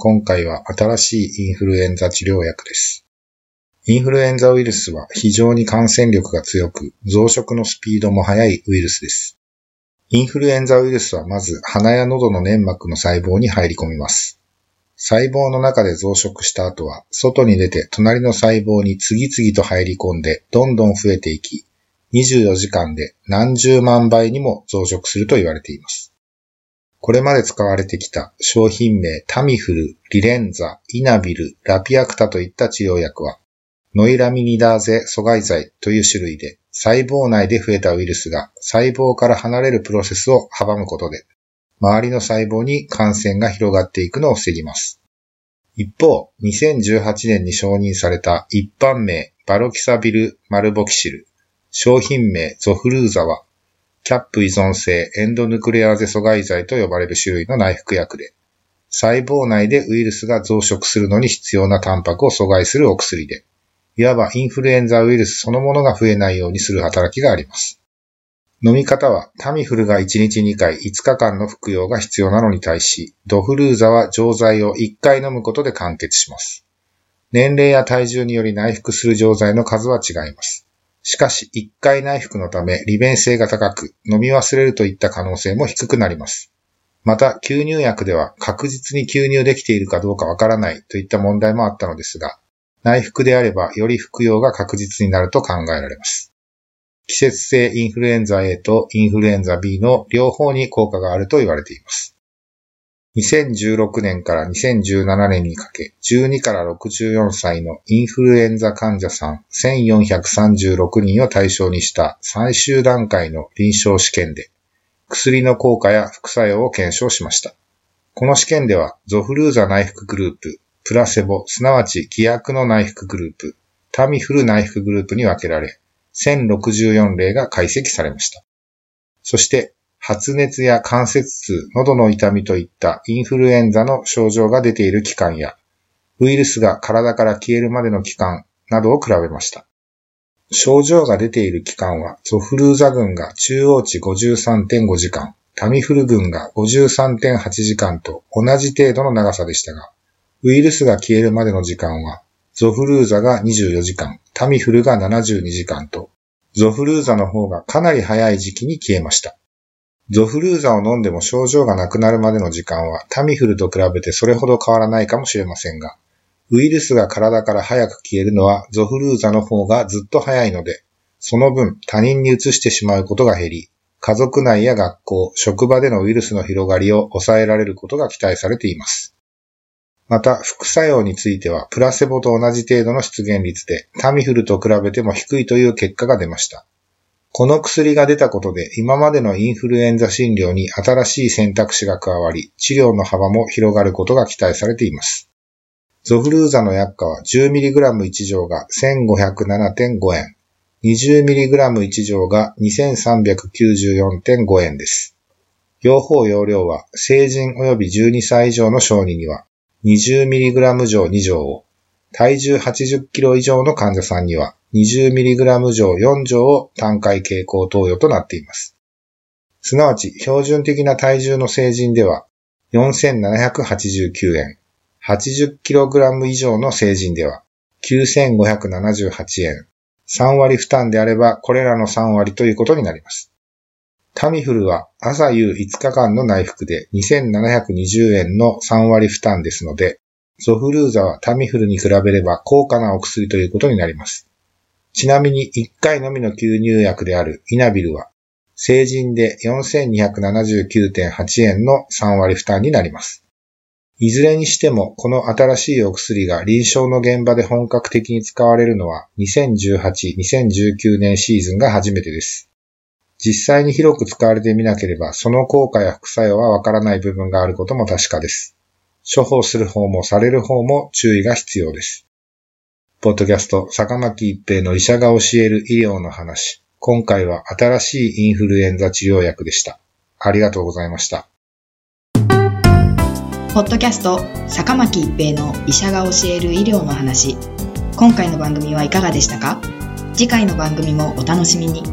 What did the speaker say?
今回は新しいインフルエンザ治療薬です。インフルエンザウイルスは非常に感染力が強く、増殖のスピードも速いウイルスです。インフルエンザウイルスはまず鼻や喉の粘膜の細胞に入り込みます。細胞の中で増殖した後は、外に出て隣の細胞に次々と入り込んで、どんどん増えていき、24時間で何十万倍にも増殖すると言われています。これまで使われてきた商品名タミフル、リレンザ、イナビル、ラピアクタといった治療薬は、ノイラミニダーゼ阻害剤という種類で、細胞内で増えたウイルスが細胞から離れるプロセスを阻むことで、周りの細胞に感染が広がっていくのを防ぎます。一方、2018年に承認された一般名バロキサビル・マルボキシル、商品名ゾフルーザは、キャップ依存性エンドヌクレアーゼ阻害剤と呼ばれる種類の内服薬で、細胞内でウイルスが増殖するのに必要なタンパクを阻害するお薬で、いわばインフルエンザウイルスそのものが増えないようにする働きがあります。飲み方はタミフルが1日2回5日間の服用が必要なのに対し、ドフルーザは錠剤を1回飲むことで完結します。年齢や体重により内服する錠剤の数は違います。しかし、1回内服のため利便性が高く、飲み忘れるといった可能性も低くなります。また、吸入薬では確実に吸入できているかどうかわからないといった問題もあったのですが、内服であればより服用が確実になると考えられます。季節性インフルエンザ A とインフルエンザ B の両方に効果があると言われています。2016年から2017年にかけ、12から64歳のインフルエンザ患者さん1436人を対象にした最終段階の臨床試験で、薬の効果や副作用を検証しました。この試験では、ゾフルーザ内服グループ、プラセボ、すなわち偽薬の内服グループ、タミフル内服グループに分けられ、1064例が解析されました。そして、発熱や関節痛、喉の痛みといったインフルエンザの症状が出ている期間や、ウイルスが体から消えるまでの期間などを比べました。症状が出ている期間は、ゾフルーザ群が中央値53.5時間、タミフル群が53.8時間と同じ程度の長さでしたが、ウイルスが消えるまでの時間は、ゾフルーザが24時間、タミフルが72時間と、ゾフルーザの方がかなり早い時期に消えました。ゾフルーザを飲んでも症状がなくなるまでの時間はタミフルと比べてそれほど変わらないかもしれませんが、ウイルスが体から早く消えるのはゾフルーザの方がずっと早いので、その分他人に移してしまうことが減り、家族内や学校、職場でのウイルスの広がりを抑えられることが期待されています。また、副作用については、プラセボと同じ程度の出現率で、タミフルと比べても低いという結果が出ました。この薬が出たことで、今までのインフルエンザ診療に新しい選択肢が加わり、治療の幅も広がることが期待されています。ゾフルーザの薬価は 10mg1 錠が1507.5円、20mg1 錠が2394.5円です。用法用量は成人及び12歳以上の小児には 20mg 錠2錠を、体重 80kg 以上の患者さんには 20mg 錠4錠を単回傾向投与となっています。すなわち標準的な体重の成人では4789円、80kg 以上の成人では9578円、3割負担であればこれらの3割ということになります。タミフルは朝夕5日間の内服で2720円の3割負担ですので、ゾフルーザはタミフルに比べれば高価なお薬ということになります。ちなみに1回のみの吸入薬であるイナビルは、成人で4279.8円の3割負担になります。いずれにしても、この新しいお薬が臨床の現場で本格的に使われるのは2018-2019年シーズンが初めてです。実際に広く使われてみなければ、その効果や副作用はわからない部分があることも確かです。処方する方もされる方も注意が必要です。ポッドキャスト、坂巻一平の医者が教える医療の話。今回は新しいインフルエンザ治療薬でした。ありがとうございました。ポッドキャスト坂巻一平の医者が教える医療の話今回の番組はいかがでしたか？次回の番組もお楽しみに